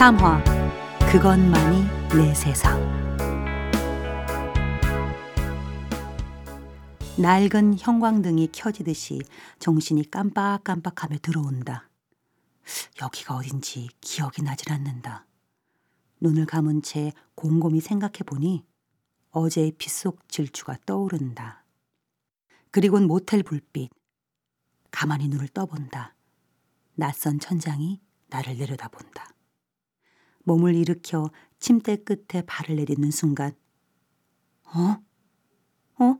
3화 그것만이 내 세상 낡은 형광등이 켜지듯이 정신이 깜빡깜빡하며 들어온다. 여기가 어딘지 기억이 나질 않는다. 눈을 감은 채 곰곰이 생각해 보니 어제의 빗속 질주가 떠오른다. 그리곤 모텔 불빛. 가만히 눈을 떠본다. 낯선 천장이 나를 내려다본다. 몸을 일으켜 침대 끝에 발을 내딛는 순간, 어? 어?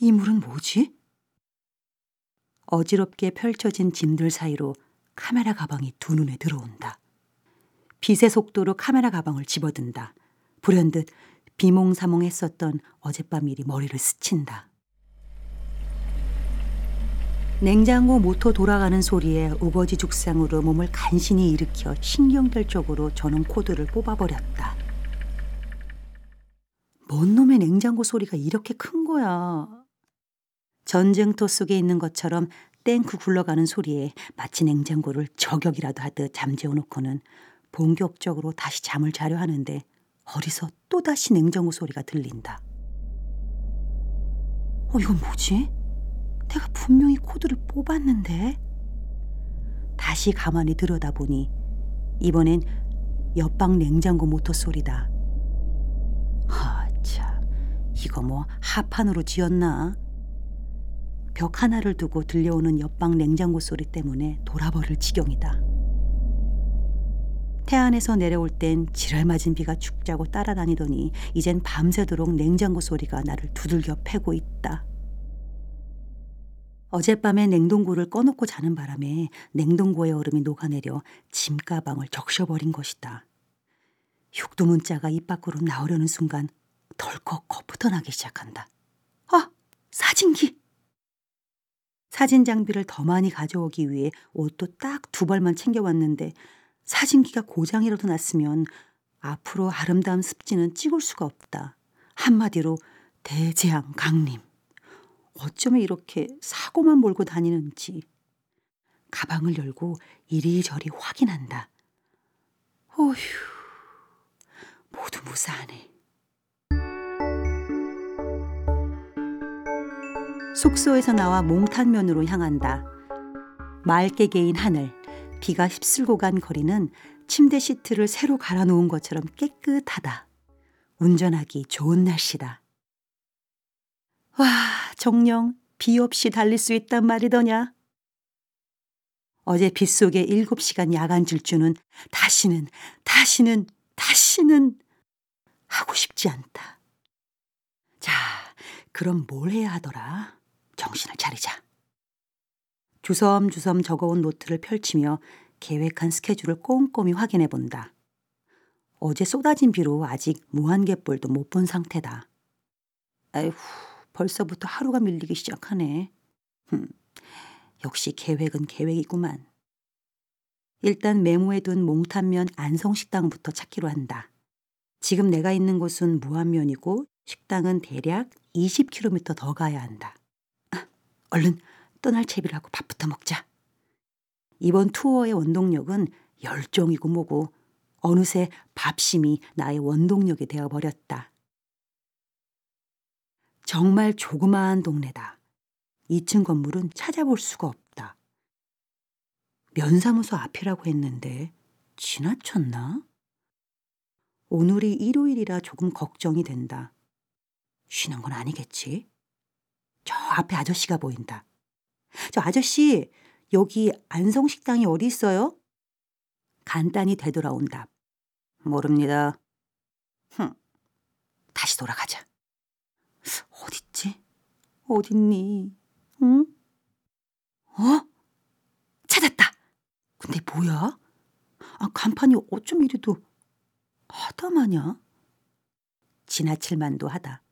이 물은 뭐지? 어지럽게 펼쳐진 짐들 사이로 카메라 가방이 두 눈에 들어온다. 빛의 속도로 카메라 가방을 집어든다. 불현듯 비몽사몽했었던 어젯밤 일이 머리를 스친다. 냉장고 모터 돌아가는 소리에 우거지 죽상으로 몸을 간신히 일으켜 신경들 쪽으로 전원 코드를 뽑아버렸다. 뭔 놈의 냉장고 소리가 이렇게 큰 거야. 전쟁터 속에 있는 것처럼 땡크 굴러가는 소리에 마치 냉장고를 저격이라도 하듯 잠재워 놓고는 본격적으로 다시 잠을 자려 하는데 어디서 또다시 냉장고 소리가 들린다. 어, 이건 뭐지? 내가 분명히 코드를 뽑았는데. 다시 가만히 들여다보니 이번엔 옆방 냉장고 모터 소리다. 하, 참. 이거 뭐 하판으로 지었나? 벽 하나를 두고 들려오는 옆방 냉장고 소리 때문에 돌아버릴 지경이다. 태안에서 내려올 땐 지랄 맞은 비가 죽자고 따라다니더니 이젠 밤새도록 냉장고 소리가 나를 두들겨 패고 있다. 어젯밤에 냉동고를 꺼놓고 자는 바람에 냉동고의 얼음이 녹아내려 짐가방을 적셔버린 것이다. 육두 문자가 입 밖으로 나오려는 순간 덜컥 겁부터 나기 시작한다. 아! 사진기! 사진 장비를 더 많이 가져오기 위해 옷도 딱 두 벌만 챙겨왔는데 사진기가 고장이라도 났으면 앞으로 아름다운 습지는 찍을 수가 없다. 한마디로 대재앙 강림. 어쩌면 이렇게 사고만 몰고 다니는지. 가방을 열고 이리저리 확인한다. 어휴, 모두 무사하네. 숙소에서 나와 몽탄면으로 향한다. 맑게 개인 하늘, 비가 휩쓸고 간 거리는 침대 시트를 새로 갈아놓은 것처럼 깨끗하다. 운전하기 좋은 날씨다. 와, 정령 비 없이 달릴 수 있단 말이더냐. 어제 빗속에 일곱 시간 야간 질주는 다시는, 다시는, 다시는 하고 싶지 않다. 자, 그럼 뭘 해야 하더라? 정신을 차리자. 주섬주섬 적어온 노트를 펼치며 계획한 스케줄을 꼼꼼히 확인해 본다. 어제 쏟아진 비로 아직 무한갯불도 못 본 상태다. 아휴, 벌써부터 하루가 밀리기 시작하네. 흠, 역시 계획은 계획이구만. 일단 메모해둔 몽탄면 안성식당부터 찾기로 한다. 지금 내가 있는 곳은 무한면이고 식당은 대략 20km 더 가야 한다. 얼른 떠날 채비를 하고 밥부터 먹자. 이번 투어의 원동력은 열정이고 뭐고 어느새 밥심이 나의 원동력이 되어버렸다. 정말 조그마한 동네다. 2층 건물은 찾아볼 수가 없다. 면사무소 앞이라고 했는데 지나쳤나? 오늘이 일요일이라 조금 걱정이 된다. 쉬는 건 아니겠지? 저 앞에 아저씨가 보인다. 저 아저씨, 여기 안성식당이 어디 있어요? 간단히 되돌아온다. 모릅니다. 흠, 다시 돌아가자. 어딨지? 어딨니? 응? 어? 찾았다. 근데 뭐야? 아, 간판이 어쩜 이래도 하다마냐? 지나칠 만도 하다.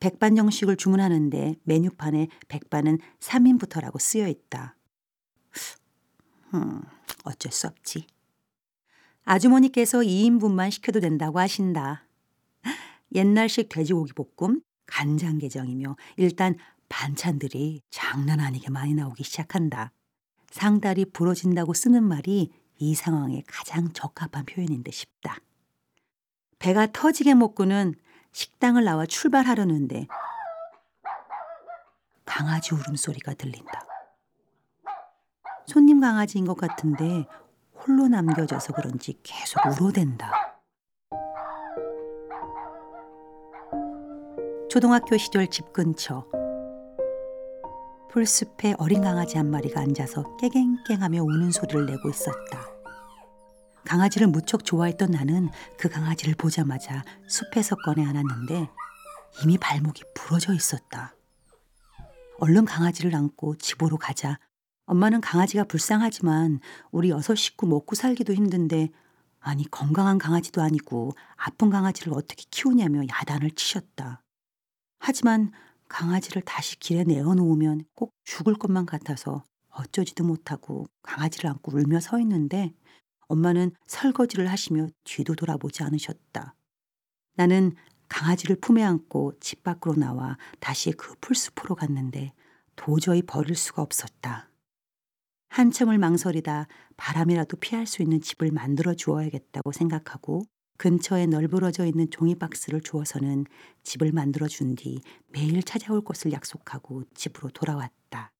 백반 정식을 주문하는데 메뉴판에 백반은 3인부터라고 쓰여 있다. 음, 어쩔 수 없지. 아주머니께서 2인분만 시켜도 된다고 하신다. 옛날식 돼지고기 볶음, 간장게장이며 일단 반찬들이 장난 아니게 많이 나오기 시작한다. 상다리 부러진다고 쓰는 말이 이 상황에 가장 적합한 표현인 듯 싶다. 배가 터지게 먹고는 식당을 나와 출발하려는데 강아지 울음소리가 들린다. 손님 강아지인 것 같은데 홀로 남겨져서 그런지 계속 울어댄다. 초등학교 시절 집 근처 풀숲에 어린 강아지 한 마리가 앉아서 깨갱깽하며 우는 소리를 내고 있었다. 강아지를 무척 좋아했던 나는 그 강아지를 보자마자 숲에서 꺼내 안았는데 이미 발목이 부러져 있었다. 얼른 강아지를 안고 집으로 가자 엄마는 강아지가 불쌍하지만 우리 여섯 식구 먹고 살기도 힘든데 아니 건강한 강아지도 아니고 아픈 강아지를 어떻게 키우냐며 야단을 치셨다. 하지만 강아지를 다시 길에 내어놓으면 꼭 죽을 것만 같아서 어쩌지도 못하고 강아지를 안고 울며 서 있는데 엄마는 설거지를 하시며 뒤도 돌아보지 않으셨다. 나는 강아지를 품에 안고 집 밖으로 나와 다시 그 풀숲으로 갔는데 도저히 버릴 수가 없었다. 한참을 망설이다 바람이라도 피할 수 있는 집을 만들어 주어야겠다고 생각하고 근처에 널브러져 있는 종이 박스를 주어서는 집을 만들어 준 뒤 매일 찾아올 것을 약속하고 집으로 돌아왔다.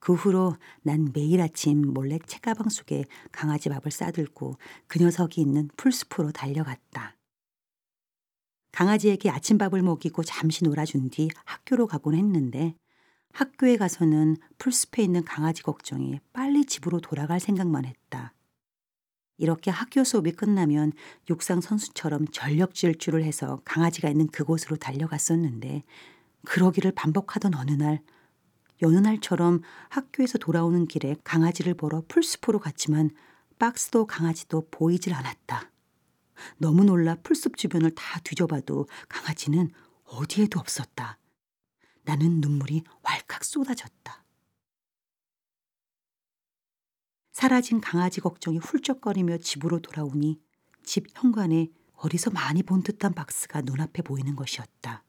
그 후로 난 매일 아침 몰래 책가방 속에 강아지 밥을 싸들고 그 녀석이 있는 풀숲으로 달려갔다. 강아지에게 아침밥을 먹이고 잠시 놀아준 뒤 학교로 가곤 했는데 학교에 가서는 풀숲에 있는 강아지 걱정에 빨리 집으로 돌아갈 생각만 했다. 이렇게 학교 수업이 끝나면 육상 선수처럼 전력 질주를 해서 강아지가 있는 그곳으로 달려갔었는데 그러기를 반복하던 어느 날 여느 날처럼 학교에서 돌아오는 길에 강아지를 보러 풀숲으로 갔지만 박스도 강아지도 보이질 않았다. 너무 놀라 풀숲 주변을 다 뒤져봐도 강아지는 어디에도 없었다. 나는 눈물이 왈칵 쏟아졌다. 사라진 강아지 걱정이 훌쩍거리며 집으로 돌아오니 집 현관에 어디서 많이 본 듯한 박스가 눈앞에 보이는 것이었다.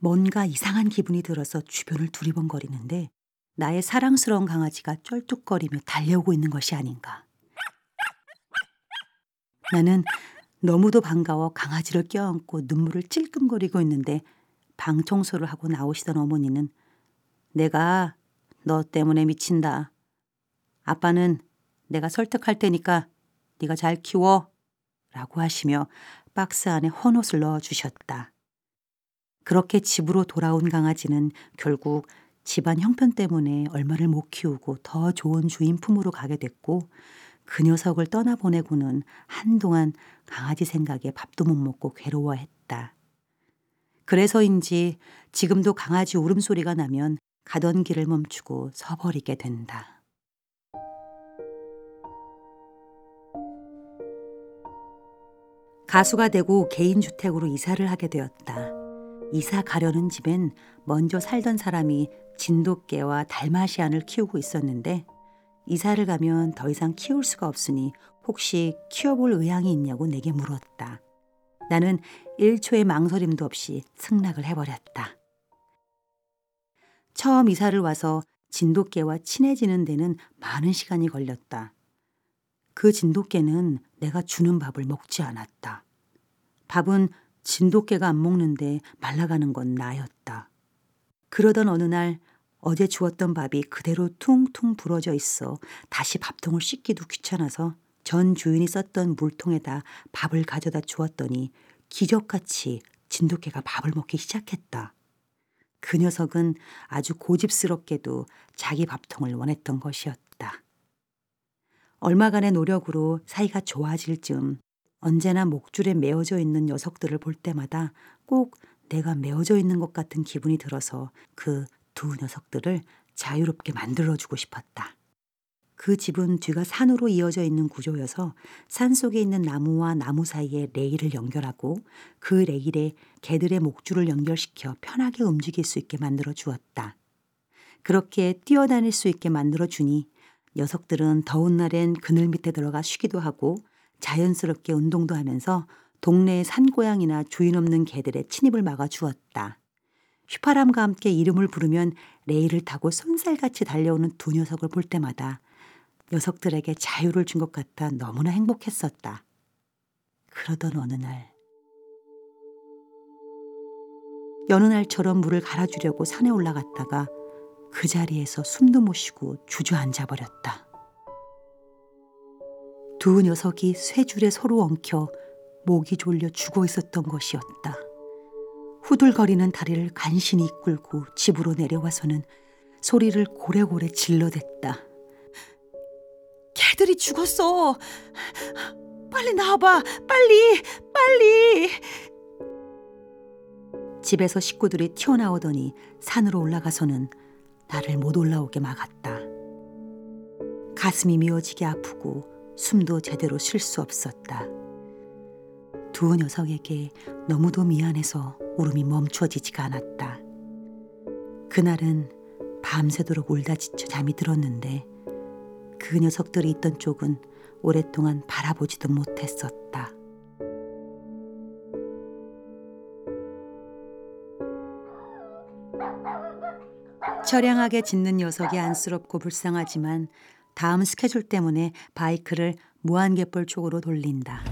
뭔가 이상한 기분이 들어서 주변을 두리번거리는데 나의 사랑스러운 강아지가 쩔뚝거리며 달려오고 있는 것이 아닌가. 나는 너무도 반가워 강아지를 껴안고 눈물을 찔끔거리고 있는데 방 청소를 하고 나오시던 어머니는 내가 너 때문에 미친다. 아빠는 내가 설득할 테니까 네가 잘 키워 라고 하시며 박스 안에 헌옷을 넣어 주셨다. 그렇게 집으로 돌아온 강아지는 결국 집안 형편 때문에 얼마를 못 키우고 더 좋은 주인 품으로 가게 됐고 그 녀석을 떠나보내고는 한동안 강아지 생각에 밥도 못 먹고 괴로워했다. 그래서인지 지금도 강아지 울음소리가 나면 가던 길을 멈추고 서버리게 된다. 가수가 되고 개인주택으로 이사를 하게 되었다. 이사 가려는 집엔 먼저 살던 사람이 진돗개와 달마시안을 키우고 있었는데 이사를 가면 더 이상 키울 수가 없으니 혹시 키워볼 의향이 있냐고 내게 물었다. 나는 1초의 망설임도 없이 승낙을 해버렸다. 처음 이사를 와서 진돗개와 친해지는 데는 많은 시간이 걸렸다. 그 진돗개는 내가 주는 밥을 먹지 않았다. 밥은 진돗개가 안 먹는데 말라가는 건 나였다. 그러던 어느 날 어제 주었던 밥이 그대로 퉁퉁 부러져 있어 다시 밥통을 씻기도 귀찮아서 전 주인이 썼던 물통에다 밥을 가져다 주었더니 기적같이 진돗개가 밥을 먹기 시작했다. 그 녀석은 아주 고집스럽게도 자기 밥통을 원했던 것이었다. 얼마간의 노력으로 사이가 좋아질 즈음 언제나 목줄에 메어져 있는 녀석들을 볼 때마다 꼭 내가 메어져 있는 것 같은 기분이 들어서 그 두 녀석들을 자유롭게 만들어주고 싶었다. 그 집은 뒤가 산으로 이어져 있는 구조여서 산 속에 있는 나무와 나무 사이에 레일을 연결하고 그 레일에 개들의 목줄을 연결시켜 편하게 움직일 수 있게 만들어 주었다. 그렇게 뛰어다닐 수 있게 만들어 주니 녀석들은 더운 날엔 그늘 밑에 들어가 쉬기도 하고 자연스럽게 운동도 하면서 동네의 산고양이나 주인 없는 개들의 침입을 막아 주었다. 휘파람과 함께 이름을 부르면 레일을 타고 손살같이 달려오는 두 녀석을 볼 때마다 녀석들에게 자유를 준 것 같아 너무나 행복했었다. 그러던 어느 날 여느 날처럼 물을 갈아주려고 산에 올라갔다가 그 자리에서 숨도 못 쉬고 주저앉아 버렸다. 두 녀석이 쇠줄에 서로 엉켜 목이 졸려 죽어 있었던 것이었다. 후들거리는 다리를 간신히 이끌고 집으로 내려와서는 소리를 고래고래 질러댔다. 개들이 죽었어. 빨리 나와봐. 빨리, 빨리. 집에서 식구들이 튀어나오더니 산으로 올라가서는 나를 못 올라오게 막았다. 가슴이 미어지게 아프고 숨도 제대로 쉴 수 없었다. 두 녀석에게 너무도 미안해서 울음이 멈춰지지가 않았다. 그날은 밤새도록 울다 지쳐 잠이 들었는데 그 녀석들이 있던 쪽은 오랫동안 바라보지도 못했었다. 처량하게 짖는 녀석이 안쓰럽고 불쌍하지만 다음 스케줄 때문에 바이크를 무한갯벌 쪽으로 돌린다.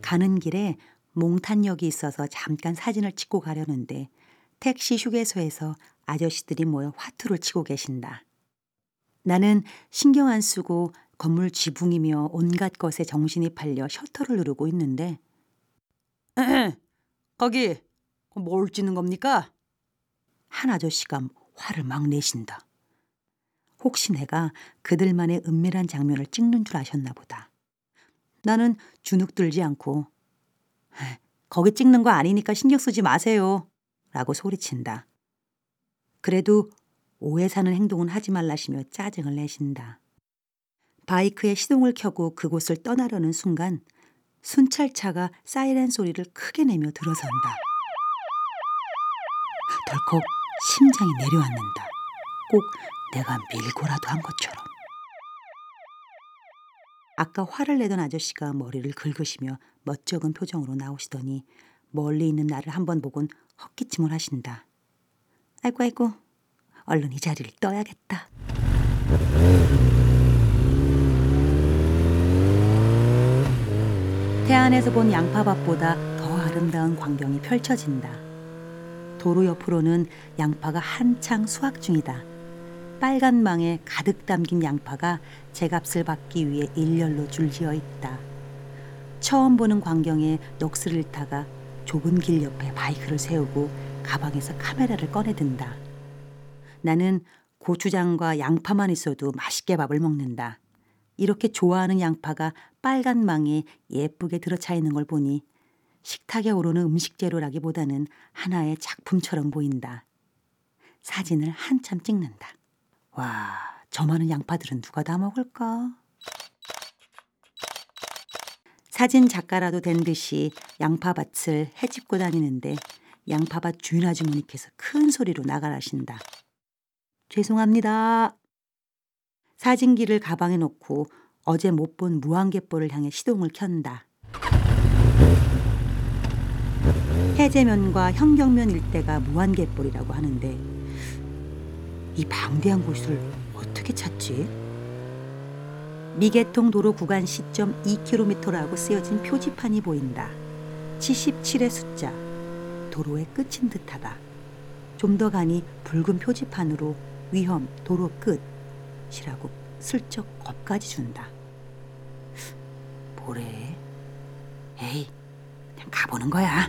가는 길에 몽탄역이 있어서 잠깐 사진을 찍고 가려는데 택시 휴게소에서 아저씨들이 모여 화투를 치고 계신다. 나는 신경 안 쓰고 건물 지붕이며 온갖 것에 정신이 팔려 셔터를 누르고 있는데 거기 뭘 찍는 겁니까? 한 아저씨가 화를 막 내신다. 혹시 내가 그들만의 은밀한 장면을 찍는 줄 아셨나 보다. 나는 주눅 들지 않고 거기 찍는 거 아니니까 신경 쓰지 마세요. 라고 소리친다. 그래도 오해 사는 행동은 하지 말라시며 짜증을 내신다. 바이크에 시동을 켜고 그곳을 떠나려는 순간 순찰차가 사이렌 소리를 크게 내며 들어선다. 덜컥 심장이 내려앉는다. 꼭 내가 밀고라도 한 것처럼. 아까 화를 내던 아저씨가 머리를 긁으시며 멋쩍은 표정으로 나오시더니 멀리 있는 나를 한번 보곤 헛기침을 하신다. 아이고 아이고 얼른 이 자리를 떠야겠다. 태안에서 본 양파밭보다 더 아름다운 광경이 펼쳐진다. 도로 옆으로는 양파가 한창 수확 중이다. 빨간 망에 가득 담긴 양파가 제 값을 받기 위해 일렬로 줄지어 있다. 처음 보는 광경에 넋을 잃다가 좁은 길 옆에 바이크를 세우고 가방에서 카메라를 꺼내든다. 나는 고추장과 양파만 있어도 맛있게 밥을 먹는다. 이렇게 좋아하는 양파가 빨간 망에 예쁘게 들어차 있는 걸 보니 식탁에 오르는 음식 재료라기보다는 하나의 작품처럼 보인다. 사진을 한참 찍는다. 와, 저 많은 양파들은 누가 다 먹을까? 사진 작가라도 된 듯이 양파밭을 해집고 다니는데 양파밭 주인 아주머니께서 큰 소리로 나가라신다. 죄송합니다. 사진기를 가방에 놓고 어제 못 본 무한갯벌을 향해 시동을 켠다. 해제면과 현경면 일대가 무한갯벌이라고 하는데 이 방대한 곳을 어떻게 찾지? 미개통 도로 구간 시점 2km라고 쓰여진 표지판이 보인다. 77의 숫자. 도로의 끝인 듯하다. 좀 더 가니 붉은 표지판으로 위험 도로 끝 이라고 슬쩍 겁까지 준다. 뭐래? 에이, 그냥 가보는 거야.